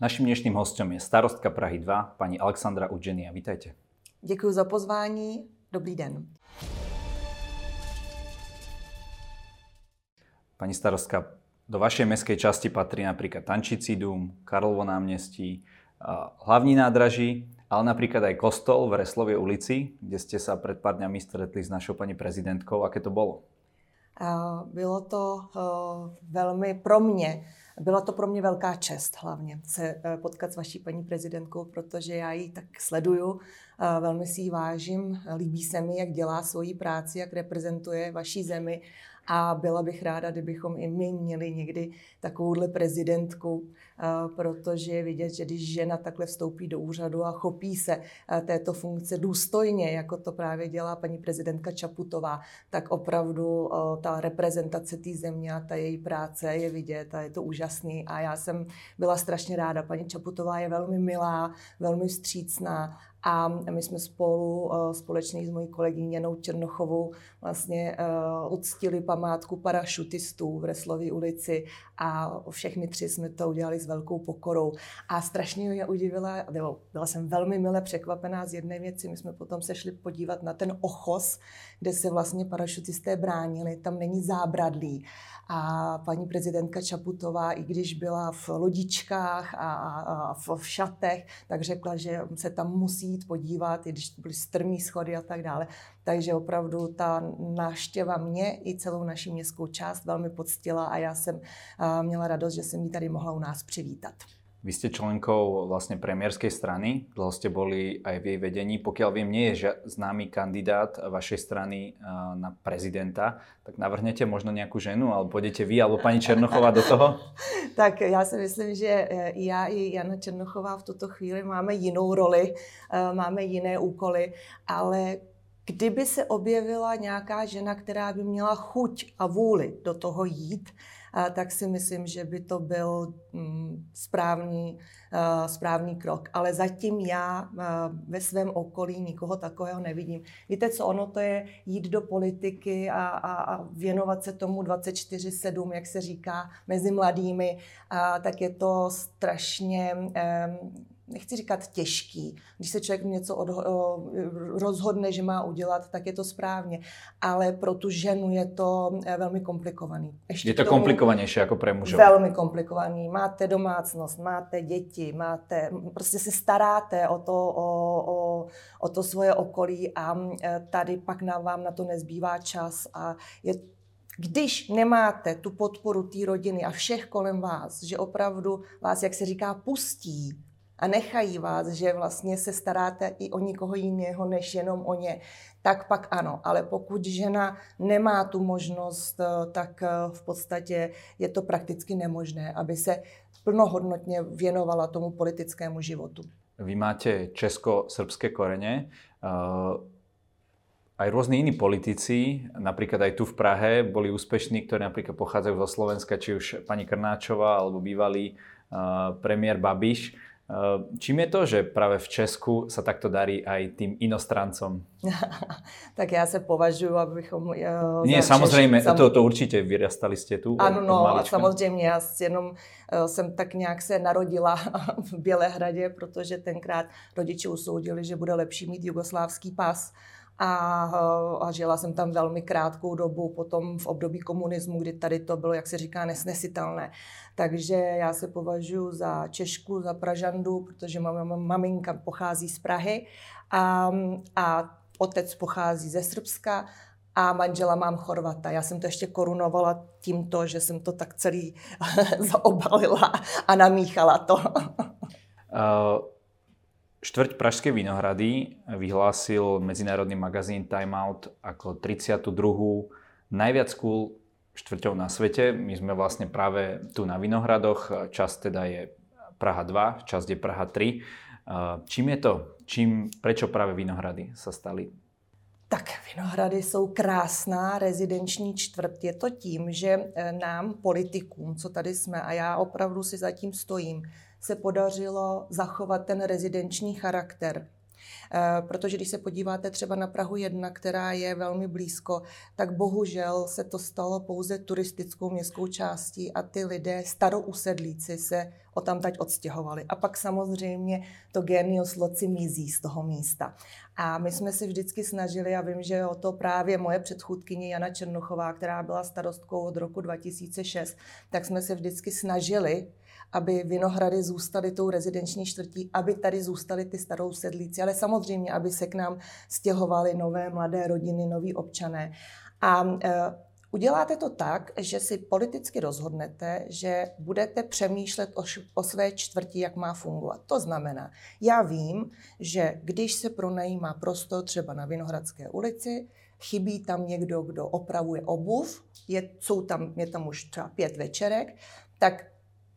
Naším dnešním hostem je starostka Prahy 2, paní Alexandra Udženia. Vítajte. Děkuji za pozvání. Dobrý den. Pani starostka, do vašej mestskej časti patrí napríklad Tančicí dům, Karlovo náměstí, hlavní nádraží, ale napríklad aj kostol v Reslově ulici, kde ste sa pred pár dňami stretli s našou paní prezidentkou. Aké to bolo? Bylo to velmi pro mě byla to pro mě velká čest hlavně se eh, potkat s vaší paní prezidentkou, protože já ji tak sleduju, velmi si ji vážím, líbí se mi, jak dělá svoji práci, jak reprezentuje vaší zemi a byla bych ráda, kdybychom i my měli někdy takovouhle prezidentku, protože je vidět, že když žena takhle vstoupí do úřadu a chopí se této funkce důstojně, jako to právě dělá paní prezidentka Čaputová, tak opravdu ta reprezentace té země a ta její práce je vidět a je to úžasný. A já jsem byla strašně ráda. Paní Čaputová je velmi milá, velmi vstřícná a my jsme spolu společně s mojí kolegyní Janou Černochovou vlastně uctili památku parašutistů v Reslově ulici a všechny tři jsme to udělali s velkou pokorou. A strašně mě udivila, nebo byla jsem velmi mile překvapená z jedné věci. My jsme potom se šli podívat na ten ochos, kde se vlastně parašutisté bránili. Tam není zábradlí. A paní prezidentka Čaputová, i když byla v lodičkách a, v šatech, tak řekla, že se tam musí jít podívat, i když byly strmý schody a tak dále. Takže opravdu ta návštěva mě i celou naši městskou část velmi poctila a já jsem měla radost, že jsem ji tady mohla u nás přivítat. Vy ste členkou vlastne premiérskej strany, dlho ste boli aj v jej vedení. Pokiaľ viem, nie je známy kandidát vašej strany na prezidenta, tak navrhnete možno nejakú ženu, alebo pôjdete vy, alebo pani Černochová do toho? tak já si myslím, že e, já i Jana Černochová v tuto chvíli máme jinou roli, e, máme jiné úkoly, ale kdyby se objevila nějaká žena, která by měla chuť a vůli do toho jít, tak si myslím, že by to byl mm, správný, správný krok. Ale zatím já ve svém okolí nikoho takového nevidím. Víte co, ono to je jít do politiky a, a, a věnovat se tomu 24-7, jak se říká, mezi mladými, a, tak je to strašně nechci říkat těžký. Když se člověk něco od, rozhodne, že má udělat, tak je to správně. Ale pro tu ženu je to eh, velmi komplikovaný. Ještě je to tomu, komplikovanější jako pro muže. Velmi komplikovaný. Máte domácnost, máte děti, máte, prostě se staráte o to, o, o, o to svoje okolí a eh, tady pak na vám na to nezbývá čas a je když nemáte tu podporu té rodiny a všech kolem vás, že opravdu vás, jak se říká, pustí a nechají vás, že vlastně se staráte i o nikoho jiného, než jenom o ně, tak pak ano. Ale pokud žena nemá tu možnost, eh, tak eh, v podstatě je to prakticky nemožné, aby se plnohodnotně věnovala tomu politickému životu. Vy máte česko-srbské korene. Uh aj rôzni iní politici, napríklad aj tu v Prahe, boli úspešní, ktorí napríklad pochádzajú zo Slovenska, či už pani Krnáčová alebo bývalý premiér Babiš. Eh, čím je to, že právě v Česku se takto darí aj tým inostrancom? tak já se považuji, abychom... Uh, Nie, samozřejmě, sam... to, to určitě vyrastali jste tu. Ano, no, a samozřejmě, já jenom uh, jsem tak nějak se narodila v Bělehradě, protože tenkrát rodiče usoudili, že bude lepší mít jugoslávský pas a, a žila jsem tam velmi krátkou dobu, potom v období komunismu, kdy tady to bylo, jak se říká, nesnesitelné. Takže já se považuji za Češku, za Pražandu, protože maminka pochází z Prahy a, a otec pochází ze Srbska a manžela mám Chorvata. Já jsem to ještě korunovala tímto, že jsem to tak celý zaobalila a namíchala to. Uh... Štvrť Pražské Vinohrady vyhlásil medzinárodný magazín Time Out ako 32. najviac cool štvrťou na svete. My sme vlastne práve tu na Vinohradoch. Čas teda je Praha 2, časť je Praha 3. Čím je to? Čím, prečo práve Vinohrady sa stali tak Vinohrady jsou krásná rezidenční čtvrt. Je to tím, že e, nám, politikům, co tady jsme, a já opravdu si zatím stojím, se podařilo zachovat ten rezidenční charakter. Eh, protože když se podíváte třeba na Prahu 1, která je velmi blízko, tak bohužel se to stalo pouze turistickou městskou částí a ty lidé, starousedlíci, se o tam teď odstěhovali. A pak samozřejmě to genius loci mizí z toho místa. A my jsme se vždycky snažili, a vím, že o to právě moje předchůdkyně Jana Černochová, která byla starostkou od roku 2006, tak jsme se vždycky snažili aby Vinohrady zůstaly tou rezidenční čtvrtí, aby tady zůstaly ty starou sedlíci, ale samozřejmě, aby se k nám stěhovaly nové mladé rodiny, noví občané. A e, Uděláte to tak, že si politicky rozhodnete, že budete přemýšlet o, o své čtvrti, jak má fungovat. To znamená, já vím, že když se pronajímá prostor třeba na Vinohradské ulici, chybí tam někdo, kdo opravuje obuv, je, jsou tam, je tam už třeba pět večerek, tak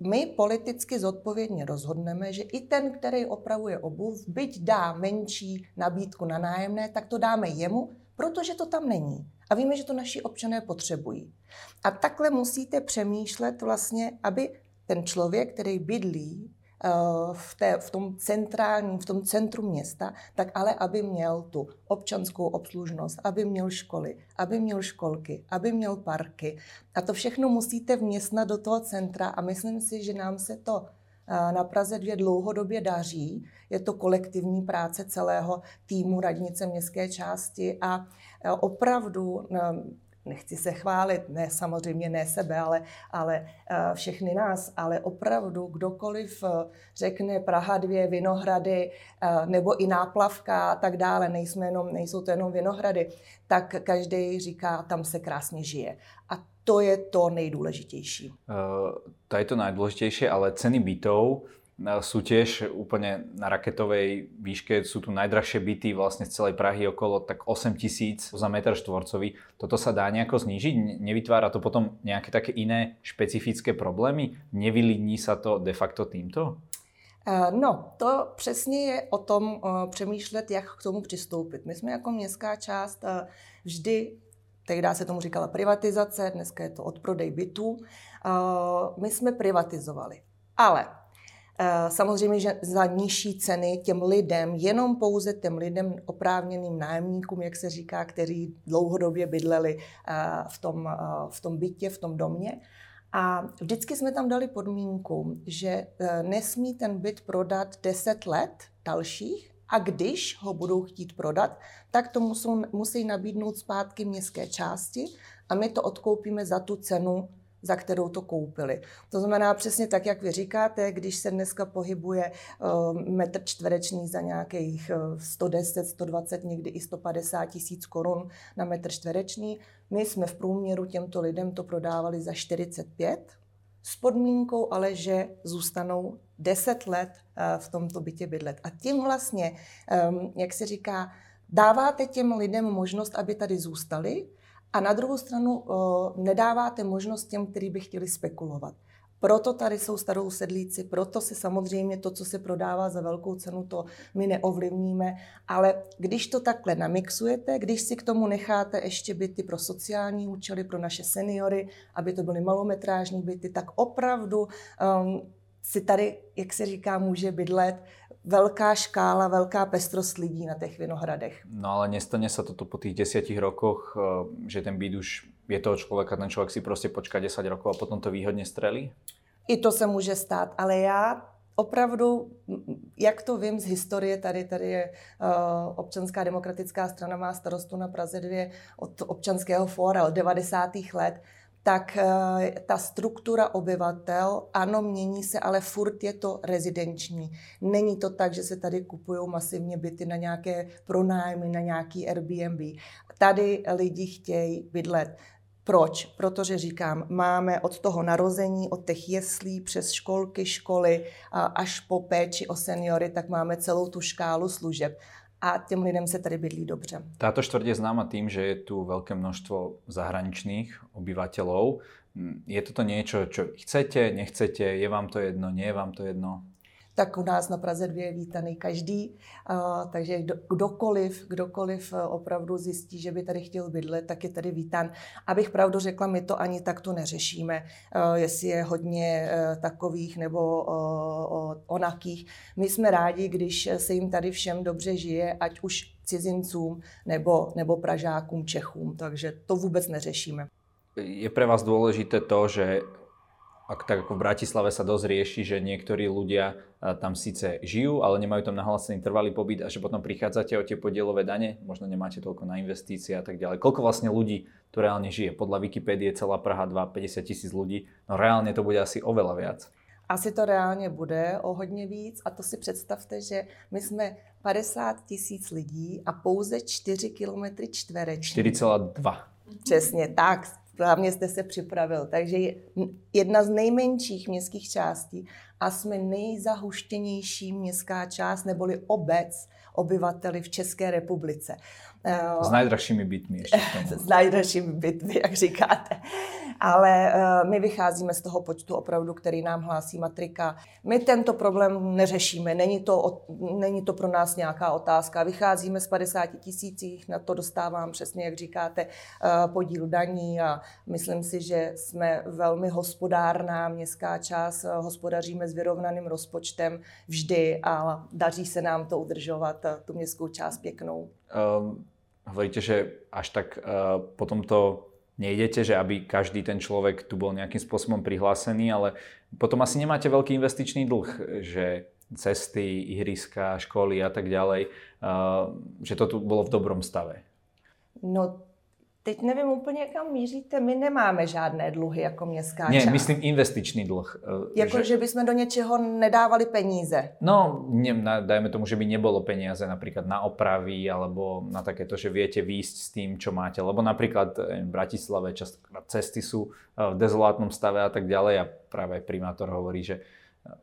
my politicky zodpovědně rozhodneme, že i ten, který opravuje obuv, byť dá menší nabídku na nájemné, tak to dáme jemu, protože to tam není. A víme, že to naši občané potřebují. A takhle musíte přemýšlet vlastně, aby ten člověk, který bydlí v, té, v tom centrálním, v tom centru města, tak ale aby měl tu občanskou obslužnost, aby měl školy, aby měl školky, aby měl parky. A to všechno musíte vměstnat do toho centra a myslím si, že nám se to eh, na Praze dvě dlouhodobě daří. Je to kolektivní práce celého týmu radnice městské části a eh, opravdu nechci se chválit, ne samozřejmě ne sebe, ale, ale eh, všechny nás, ale opravdu kdokoliv eh, řekne Praha dvě Vinohrady eh, nebo i náplavka a tak dále, nejsme jenom, nejsou to jenom Vinohrady, tak každý říká, tam se krásně žije. A to je to nejdůležitější. Uh, to je to nejdůležitější, ale ceny bytov sú tiež úplne na raketovej výške, sú tu najdrahšie byty vlastne z celej Prahy okolo tak 8 tisíc za metr štvorcový. Toto sa dá nejako znížiť? Nevytvára to potom nejaké také iné špecifické problémy? Nevylidní sa to de facto týmto? Eh, no, to přesně je o tom eh, přemýšlet, jak k tomu přistoupit. My jsme jako městská část eh, vždy, tehdy se tomu říkala privatizace, dneska je to odprodej bytů, my jsme privatizovali. Ale samozřejmě, že za nižší ceny těm lidem, jenom pouze těm lidem oprávněným nájemníkům, jak se říká, kteří dlouhodobě bydleli eh, v tom, eh, v tom bytě, v tom domě. A vždycky jsme tam dali podmínku, že nesmí ten byt prodat 10 let dalších, a když ho budou chtít prodat, tak to musou, musí nabídnout zpátky městské části a my to odkoupíme za tu cenu, za kterou to koupili. To znamená přesně tak, jak vy říkáte, když se dneska pohybuje uh, metr čtvereční za nějakých 110, 120, někdy i 150 tisíc korun na metr čtvereční, my jsme v průměru těmto lidem to prodávali za 45, s podmínkou ale, že zůstanou 10 let uh, v tomto bytě bydlet. A tím vlastně, jak se říká, dáváte těm lidem možnost, aby tady zůstali, a na druhou stranu nedáváte možnost těm, kteří by chtěli spekulovat. Proto tady jsou starou sedlíci, proto si samozřejmě to, co se prodává za velkou cenu, to my neovlivníme. Ale když to takhle namixujete, když si k tomu necháte ještě byty pro sociální účely, pro naše seniory, aby to byly malometrážní byty, tak opravdu um, si tady, jak se říká, může bydlet velká škála, velká pestrost lidí na těch vinohradech. No ale nestane sa toto po tých desiatich rokoch, eh, že ten byt už je toho člověka, ten člověk si prostě počká 10 rokov a potom to výhodně strelí? I to se může stát, ale já opravdu, jak to vím z historie, tady, tady je uh, občanská demokratická strana má starostu na Praze 2 od občanského fóra od 90. let, tak eh, ta struktura obyvatel, ano, mění se, ale furt je to rezidenční. Není to tak, že se tady kupují masivně byty na nějaké pronájmy, na nějaký Airbnb. Tady lidi chtějí bydlet. Proč? Protože říkám, máme od toho narození, od těch jeslí přes školky, školy až po péči o seniory, tak máme celou tu škálu služeb a těm lidem se tady bydlí dobře. Táto čtvrť je známa tým, že je tu veľké množstvo zahraničných obyvateľov. Je toto niečo, čo chcete, nechcete, je vám to jedno, nie je vám to jedno? Tak u nás na Praze 2 je vítaný každý. Takže kdokoliv, kdokoliv e, opravdu zjistí, že by tady chtěl bydlet, tak je tady vítán. Abych pravdu řekla, my to ani takto neřešíme, e, jestli je hodně e, takových nebo onakých. My jsme rádi, když se jim tady všem dobře žije, ať už cizincům nebo, nebo Pražákům, Čechům, takže to vůbec neřešíme. Je pre vás dôležité to, že ak tak ako v Bratislave sa dosť rieši, že niektorí ľudia tam síce žijú, ale nemajú tam nahlásený trvalý pobyt a že potom prichádzate o tie podielové dane, možno nemáte toľko na investície a tak ďalej. Koľko vlastne ľudí tu reálne žije? Podľa Wikipédie celá Praha 2, 50 tisíc ľudí, no reálne to bude asi oveľa viac. Asi to reálně bude o hodně víc a to si představte, že my jsme 50 tisíc lidí a pouze 4 kilometry čtvereční. 4,2. Přesně tak, správně jste se připravil. Takže jedna z nejmenších městských částí a jsme nejzahuštěnější městská část neboli obec obyvateli v České republice. S nejdražšími bytmi ještě. S nejdražšími bytmi, jak říkáte ale eh, my vycházíme z toho počtu opravdu, který nám hlásí matrika. My tento problém neřešíme, není to, není to pro nás nějaká otázka. Vycházíme z 50 tisících, na to dostávám přesně, jak říkáte, eh, podíl daní a myslím si, že jsme velmi hospodárná městská část, hospodaříme s vyrovnaným rozpočtem vždy a daří se nám to udržovat, eh, tu městskou část pěknou. Um, hovoríte, že až tak uh, po tomto nejdete, že aby každý ten človek tu bol nejakým spôsobom prihlásený, ale potom asi nemáte veľký investičný dlh, že cesty, ihriska, školy a tak ďalej, že to tu bolo v dobrom stave. No Teď nevím úplně, kam míříte. My nemáme žádné dluhy jako městská Ne, myslím investičný dlh. Eh, jako, že... že bychom do něčeho nedávali peníze. No, ne, dajme tomu, že by nebolo peniaze napríklad na opravy alebo na takéto, že viete výjsť s tým, čo máte. Lebo napríklad eh, v Bratislave častokrát cesty sú eh, v dezolátnom stave a tak ďalej a práve primátor hovorí, že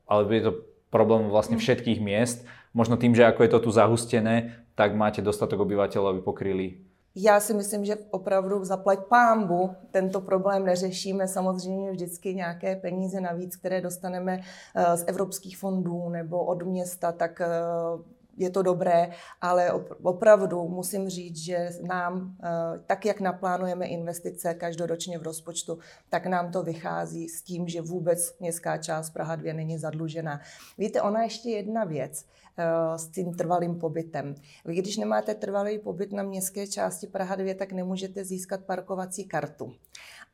ale je to problém vlastne hm. všetkých miest. Možno tým, že ako je to tu zahustené, tak máte dostatok obyvateľov, aby pokryli já si myslím, že opravdu zaplať pámbu tento problém neřešíme. Samozřejmě vždycky nějaké peníze navíc, které dostaneme eh, z evropských fondů nebo od města, tak eh, je to dobré, ale opravdu musím říct, že nám, eh, tak jak naplánujeme investice každoročně v rozpočtu, tak nám to vychází s tím, že vůbec městská část Praha 2 není zadlužená. Víte, ona ještě jedna věc. Eh, s tím trvalým pobytem. Vy, když nemáte trvalý pobyt na městské části Praha 2, tak nemůžete získat parkovací kartu.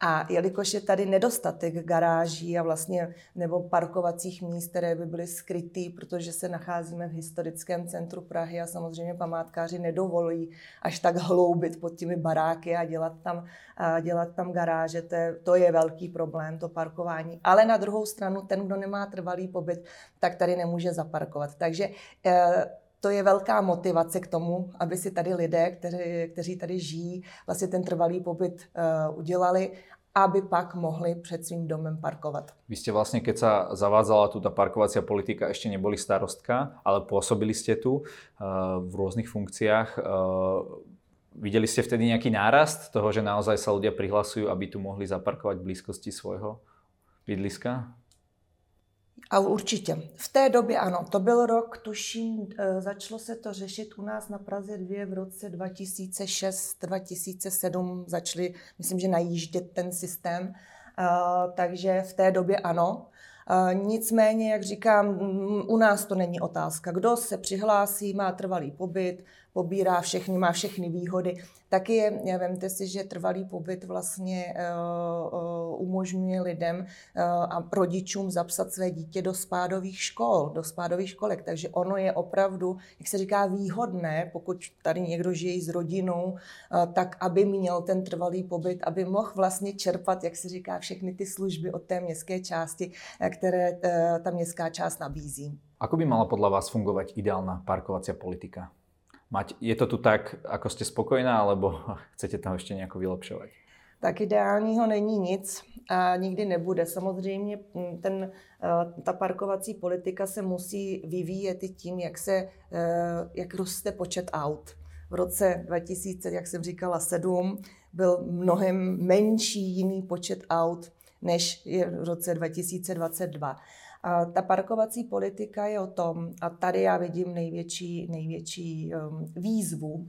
A jelikož je tady nedostatek garáží a vlastně nebo parkovacích míst, které by byly skrytý, protože se nacházíme v historickém centru Prahy a samozřejmě památkáři nedovolí až tak hloubit pod těmi baráky a dělat tam, a dělat tam garáže, to je, to je velký problém, to parkování. Ale na druhou stranu, ten, kdo nemá trvalý pobyt, tak tady nemůže zaparkovat. Takže eh, to je velká motivace k tomu, aby si tady lidé, kteří, kteří tady žijí, vlastně ten trvalý pobyt uh, udělali aby pak mohli před svým domem parkovat. Vy ste vlastne, keď sa zavádzala tu tá parkovacia politika, ešte neboli starostka, ale pôsobili ste tu uh, v rôznych funkciách. Uh, videli ste vtedy nejaký nárast toho, že naozaj sa ľudia prihlasujú, aby tu mohli zaparkovať v blízkosti svojho bydliska? A určitě. V té době ano, to byl rok, tuším, e, začalo se to řešit u nás na Praze 2 v roce 2006-2007, začali, myslím, že najíždět ten systém, takže v té době ano. Nicméně, jak říkám, u nás to není otázka. Kdo se přihlásí, má trvalý pobyt, pobírá všechny, má všechny výhody. Taky je, vemte si, že trvalý pobyt vlastně uh, uh, umožňuje lidem uh, a rodičům zapsat své dítě do spádových škol, do spádových školek. Takže ono je opravdu, jak se říká, výhodné, pokud tady někdo žije s rodinou, tak aby měl ten trvalý pobyt, aby mohl vlastně čerpat, jak se říká, všechny ty služby od té městské části, které ta městská část nabízí. Ako by mala podľa vás fungovať ideálna parkovacia politika? Mať, je to tu tak, ako ste spokojná, alebo chcete tam ještě nějak vylepšovat? Tak ideálního není nic a nikdy nebude. Samozřejmě mm, ten, eh, ta parkovací politika se musí vyvíjet i tím, jak, se, eh, jak roste počet aut. V roce 2000, jak jsem říkala, 7 byl mnohem menší jiný počet aut, než je v roce 2022. A ta parkovací politika je o tom, a tady já vidím největší, největší um, výzvu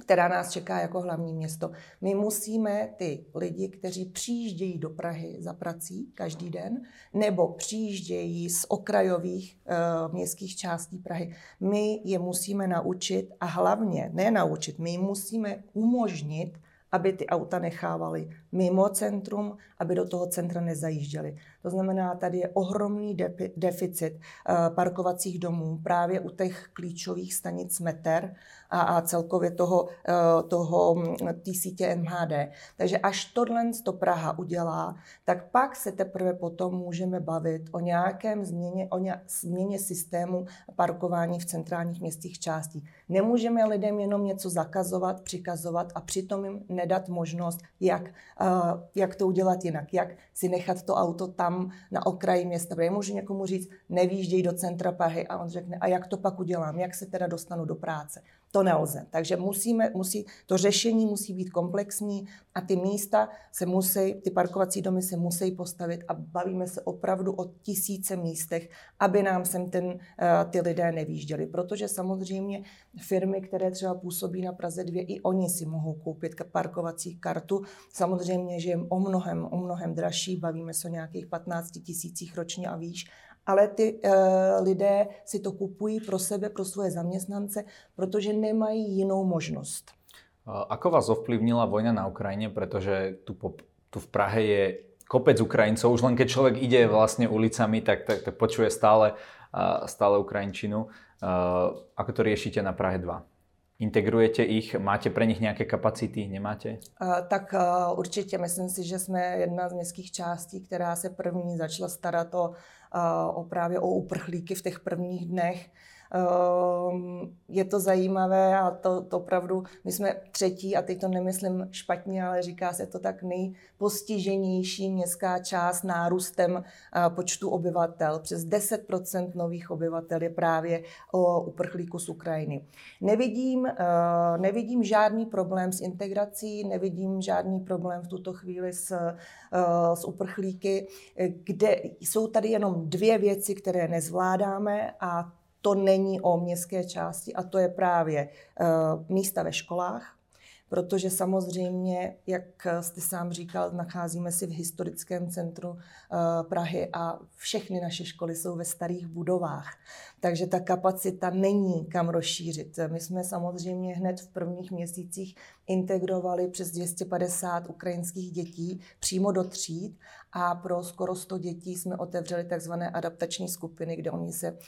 která nás čeká jako hlavní město. My musíme ty lidi, kteří přijíždějí do Prahy za prací každý den, nebo přijíždějí z okrajových uh, městských částí Prahy, my je musíme naučit a hlavně, ne naučit, my musíme umožnit, aby ty auta nechávali mimo centrum, aby do toho centra nezajížděli. To znamená, tady je ohromný deficit uh, parkovacích domů právě u těch klíčových stanic meter, a, a celkově toho, eh, toho mm, té sítě MHD. Takže až tohle to Praha udělá, tak pak se teprve potom můžeme bavit o nějakém změně, o nějak, změně systému parkování v centrálních městských částí. Nemůžeme lidem jenom něco zakazovat, přikazovat a přitom jim nedat možnost, jak, uh, jak to udělat jinak, jak si nechat to auto tam na okraji města. Protože můžu někomu říct, nevýžděj do centra Prahy a on řekne, a jak to pak udělám, jak se teda dostanu do práce. To nelze. Takže musíme, musí, to řešení musí být komplexní a ty místa se musí, ty parkovací domy se musí postavit a bavíme se opravdu o tisíce místech, aby nám sem ten, eh, ty lidé nevýjížděli. Protože samozřejmě firmy, které třeba působí na Praze 2, i oni si mohou koupit parkovací kartu. Samozřejmě, že je o mnohem, o mnohem dražší, bavíme se o nějakých 15 tisících ročně a výš, ale ty uh, lidé si to kupují pro sebe, pro svoje zaměstnance, protože nemají jinou možnost. Ako vás ovplyvnila vojna na Ukrajine, pretože tu, po, tu v Prahe je kopec Ukrajincov, už len keď človek ide vlastne ulicami, tak, tak, tak počuje stále, stále Ukrajinčinu. Ako to riešite na Prahe 2? Integrujete ich? Máte pre nich nějaké kapacity? Nemáte? Tak určitě. Myslím si, že jsme jedna z městských částí, která se první začala starat o, o právě o uprchlíky v těch prvních dnech. Ehm, je to zajímavé a to, to opravdu, my jsme třetí, a teď to nemyslím špatně, ale říká se to tak nejpostiženější městská část nárůstem počtu obyvatel. Přes 10% nových obyvatel je právě o uprchlíku z Ukrajiny. Nevidím, eh, nevidím žádný problém s integrací, nevidím žádný problém v tuto chvíli s, eh, s uprchlíky, kde jsou tady jenom dvě věci, které nezvládáme a to není o městské části a to je právě uh, místa ve školách, protože samozřejmě, jak jste sám říkal, nacházíme si v historickém centru uh, Prahy a všechny naše školy jsou ve starých budovách. Takže ta kapacita není kam rozšířit. My jsme samozřejmě hned v prvních měsících integrovali přes 250 ukrajinských dětí přímo do tříd a pro skoro 100 dětí jsme otevřeli takzvané adaptační skupiny, kde oni se uh,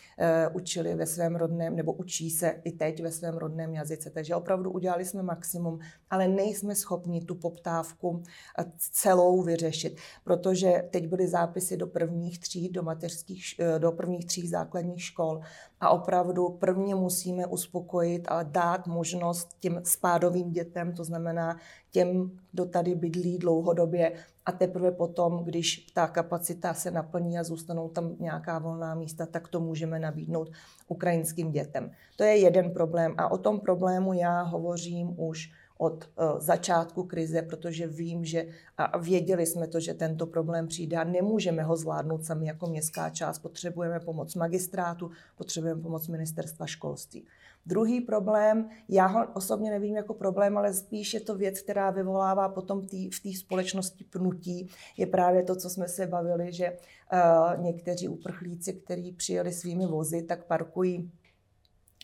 učili ve svém rodném, nebo učí se i teď ve svém rodném jazyce. Takže opravdu udělali jsme maximum, ale nejsme schopni tu poptávku eh, celou vyřešit, protože teď byly zápisy do prvních tříd, do mateřských, uh, do prvních tří základních škol a opravdu prvně musíme uspokojit a dát možnost těm spádovým dětem, to znamená těm, kdo tady bydlí dlouhodobě a teprve potom, když ta kapacita se naplní a zůstanou tam nějaká volná místa, tak to můžeme nabídnout ukrajinským dětem. To je jeden problém a o tom problému já hovořím už od uh, začátku krize, protože vím, že a věděli jsme to, že tento problém přijde a nemůžeme ho zvládnout sami jako městská část. Potřebujeme pomoc magistrátu, potřebujeme pomoc ministerstva školství. Druhý problém, já ho osobně nevím jako problém, ale spíš je to věc, která vyvolává potom tý, v té společnosti pnutí, je právě to, co jsme se bavili, že uh, někteří uprchlíci, kteří přijeli svými vozy, tak parkují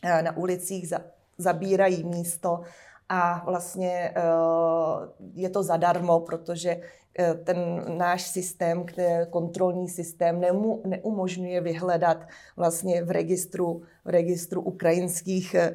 uh, na ulicích, za, zabírají místo a vlastně eh, je to zadarmo, protože eh, ten náš systém, kontrolní systém, nemu, neumožňuje vyhledat vlastně v registru, v registru ukrajinských eh,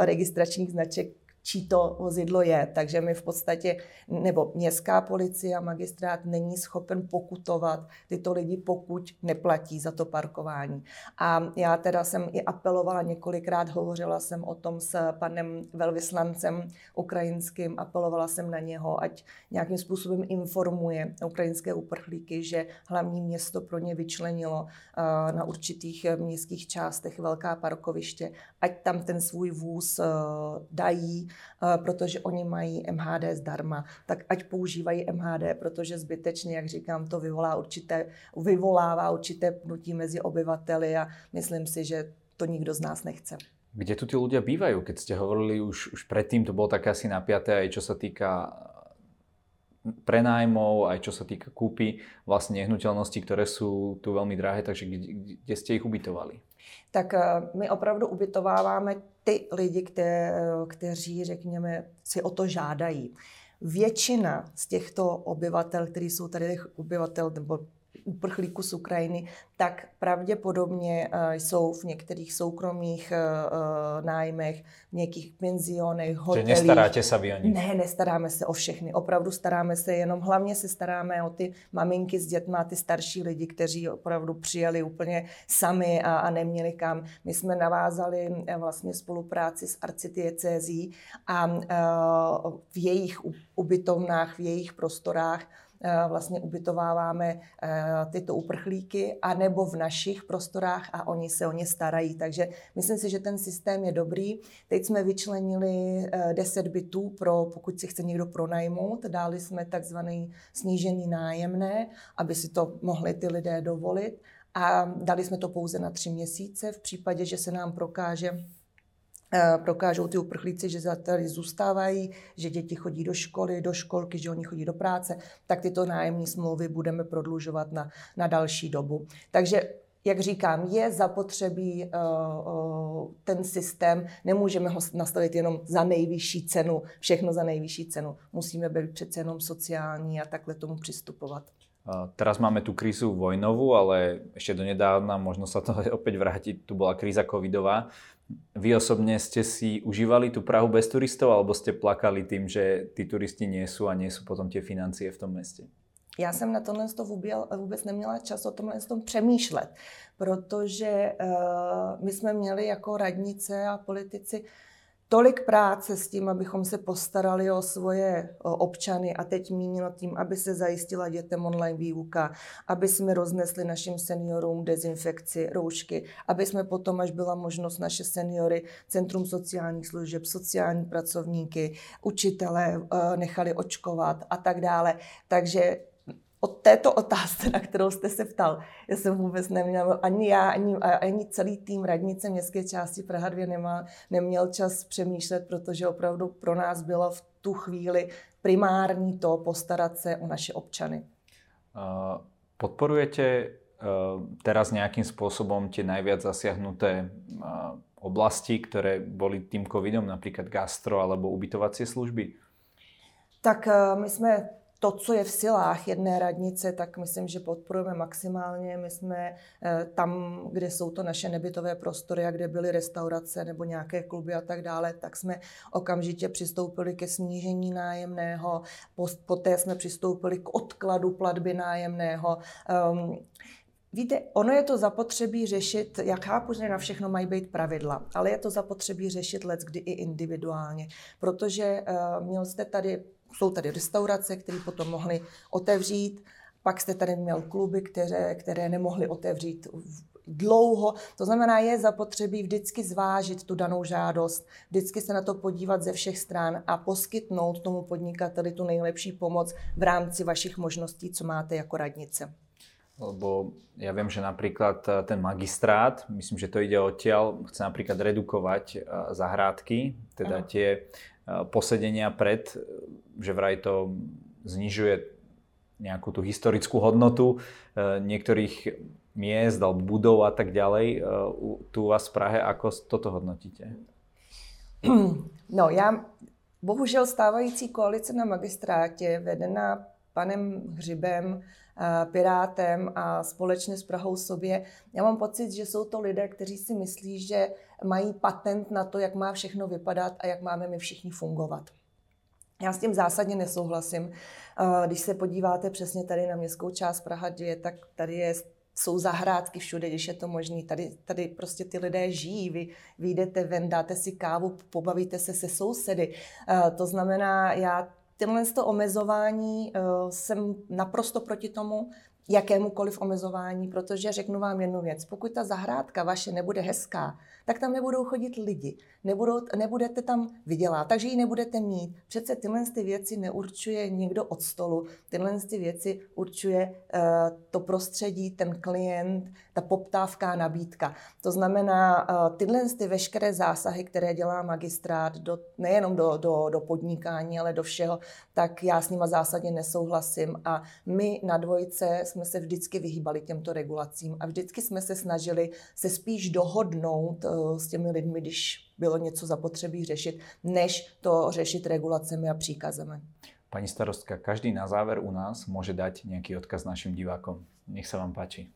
registračních značek čí to vozidlo je. Takže my v podstatě, nebo městská policie a magistrát není schopen pokutovat tyto lidi, pokud neplatí za to parkování. A já teda jsem i apelovala několikrát, hovořila jsem o tom s panem velvyslancem ukrajinským, apelovala jsem na něho, ať nějakým způsobem informuje ukrajinské uprchlíky, že hlavní město pro ně vyčlenilo eh, na určitých městských částech velká parkoviště, ať tam ten svůj vůz eh, dají, protože oni mají MHD zdarma, tak ať používají MHD, protože zbytečně, jak říkám, to vyvolá určité, vyvolává určité pnutí mezi obyvateli a myslím si, že to nikdo z nás nechce. Kde tu tí ľudia bývajú? Keď ste hovorili už, už predtým, to bolo také asi napiaté, aj čo sa týka prenájmov, aj čo sa týka kúpy vlastne nehnuteľností, ktoré sú tu veľmi drahé, takže kde, kde ste ich ubytovali? Tak eh, my opravdu ubytováváme ty lidi, kte, kteří, řekněme, si o to žádají. Většina z těchto obyvatel, kteří jsou tady obyvatel nebo uprchlíků z Ukrajiny, tak pravděpodobně uh, jsou v některých soukromých uh, nájmech, v nějakých penzionech, hotelích. Že nestaráte se vy o nich? Ne, nestaráme se o všechny. Opravdu staráme se jenom, hlavně se staráme o ty maminky s dětma, ty starší lidi, kteří opravdu přijeli úplně sami a, a neměli kam. My jsme navázali vlastně spolupráci s arcidiecézí a v jejich ubytovnách, v jejich prostorách Eh, vlastně ubytováváme eh, tyto uprchlíky, anebo v našich prostorách a oni se o ně starají. Takže myslím si, že ten systém je dobrý. Teď jsme vyčlenili 10 eh, bytů pro, pokud si chce někdo pronajmout, dali jsme takzvaný snížený nájemné, aby si to mohli ty lidé dovolit. A dali jsme to pouze na tři měsíce. V případě, že se nám prokáže, Eh, prokážou ty uprchlíci, že tady zůstávají, že děti chodí do školy, do školky, že oni chodí do práce, tak tyto nájemní smlouvy budeme prodlužovat na, na další dobu. Takže jak říkám, je zapotřebí uh, ten systém, nemůžeme ho nastavit jenom za nejvyšší cenu, všechno za nejvyšší cenu. Musíme být přece jenom sociální a takhle tomu přistupovat. Teraz máme tú krízu vojnovú, ale ešte donedávna, možno sa to opäť vráti, tu bola kríza covidová. Vy osobne ste si užívali tú Prahu bez turistov, alebo ste plakali tým, že tí turisti nie sú a nie sú potom tie financie v tom meste? Já jsem na tohle vůbec neměla čas o tomhle tom přemýšlet, protože uh, my jsme měli jako radnice a politici tolik práce s tím, abychom se postarali o svoje občany a teď mínilo tím, aby se zajistila dětem online výuka, aby jsme roznesli našim seniorům dezinfekci, roušky, aby jsme potom, až byla možnost naše seniory, Centrum sociálních služeb, sociální pracovníky, učitele e, nechali očkovat a tak dále. Takže o této otázce, na kterou jste se ptal, já jsem vůbec neměl, ani já, ani, ani celý tým radnice městské části Praha 2 nemá, neměl čas přemýšlet, protože opravdu pro nás bylo v tu chvíli primární to postarat se o naše občany. Podporujete uh, teraz nějakým způsobem tie najviac zasiahnuté uh, oblasti, které boli tým covidom, například gastro alebo ubytovacie služby? Tak my jsme to, co je v silách jedné radnice, tak myslím, že podporujeme maximálně. My jsme eh, tam, kde jsou to naše nebytové prostory a kde byly restaurace nebo nějaké kluby a tak dále, tak jsme okamžitě přistoupili ke snížení nájemného, poté jsme přistoupili k odkladu platby nájemného. Um, Víte, ono je to zapotřebí řešit, jak chápu, že na všechno mají být pravidla, ale je to zapotřebí řešit let kdy i individuálně, protože uh, měl jste tady jsou tady restaurace, které potom mohly otevřít, pak jste tady měl kluby, které, které nemohly otevřít dlouho. To znamená, je zapotřebí vždycky zvážit tu danou žádost, vždycky se na to podívat ze všech stran a poskytnout tomu podnikateli tu nejlepší pomoc v rámci vašich možností, co máte jako radnice. Lebo ja viem, že napríklad eh, ten magistrát, myslím, že to ide odtiaľ, chce napríklad redukovať eh, zahrádky, teda tie posedenia pred, že vraj to znižuje nejakú tú historickú hodnotu e, niektorých miest alebo budov a tak ďalej. E, tu u vás v Prahe, ako toto hodnotíte? No já, bohužel stávající koalice na magistrátě vedená panem Hřibem Eh, Pirátem a společně s Prahou sobě. Já mám pocit, že jsou to lidé, kteří si myslí, že mají patent na to, jak má všechno vypadat a jak máme my všichni fungovat. Já s tím zásadně nesouhlasím. Eh, když se podíváte přesně tady na městskou část Praha 2, tak tady je jsou zahrádky všude, když je to možné. Tady, tady prostě ty lidé žijí. Vy vyjdete ven, dáte si kávu, pobavíte se se sousedy. Eh, to znamená, já Tyhle to omezování uh, jsem naprosto proti tomu. jakémukoliv omezování, protože řeknu vám jednu věc. Pokud ta zahrádka vaše nebude hezká, tak tam nebudou chodit lidi, nebudou, nebudete tam vydělat, takže ji nebudete mít. Přece tyhle ty věci neurčuje někdo od stolu, tyhle ty věci určuje uh, to prostředí, ten klient, ta poptávka, nabídka. To znamená, uh, tyhle ty veškeré zásahy, které dělá magistrát, do, nejenom do, do, do podnikání, ale do všeho, tak já s nima zásadně nesouhlasím a my na dvojce jsme se vždycky vyhýbali těmto regulacím a vždycky jsme se snažili se spíš dohodnout uh, s těmi lidmi, když bylo něco zapotřebí řešit, než to řešit regulacemi a příkazemi. Pani starostka, každý na záver u nás může dát nějaký odkaz našim divákům. Nech se vám páči.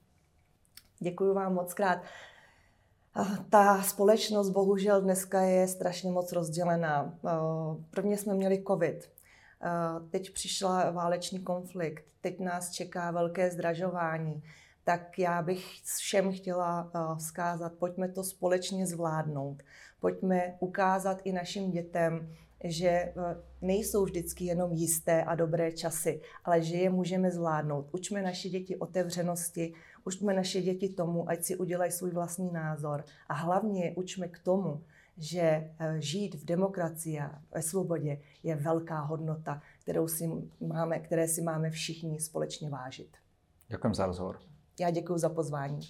Děkuji vám moc krát. Ta společnost bohužel dneska je strašně moc rozdělená. Prvně jsme měli covid, teď přišla válečný konflikt, teď nás čeká velké zdražování. Tak já bych všem chtěla vzkázat, pojďme to společně zvládnout. Pojďme ukázat i našim dětem, že eh, nejsou vždycky jenom jisté a dobré časy, ale že je můžeme zvládnout. Učme naše děti otevřenosti, učme naše děti tomu, ať si udělají svůj vlastní názor. A hlavně učme k tomu, že eh, žít v demokracii a ve svobodě je velká hodnota, kterou si máme, které si máme všichni společně vážit. Děkuji za rozhovor. Já děkuji za pozvání.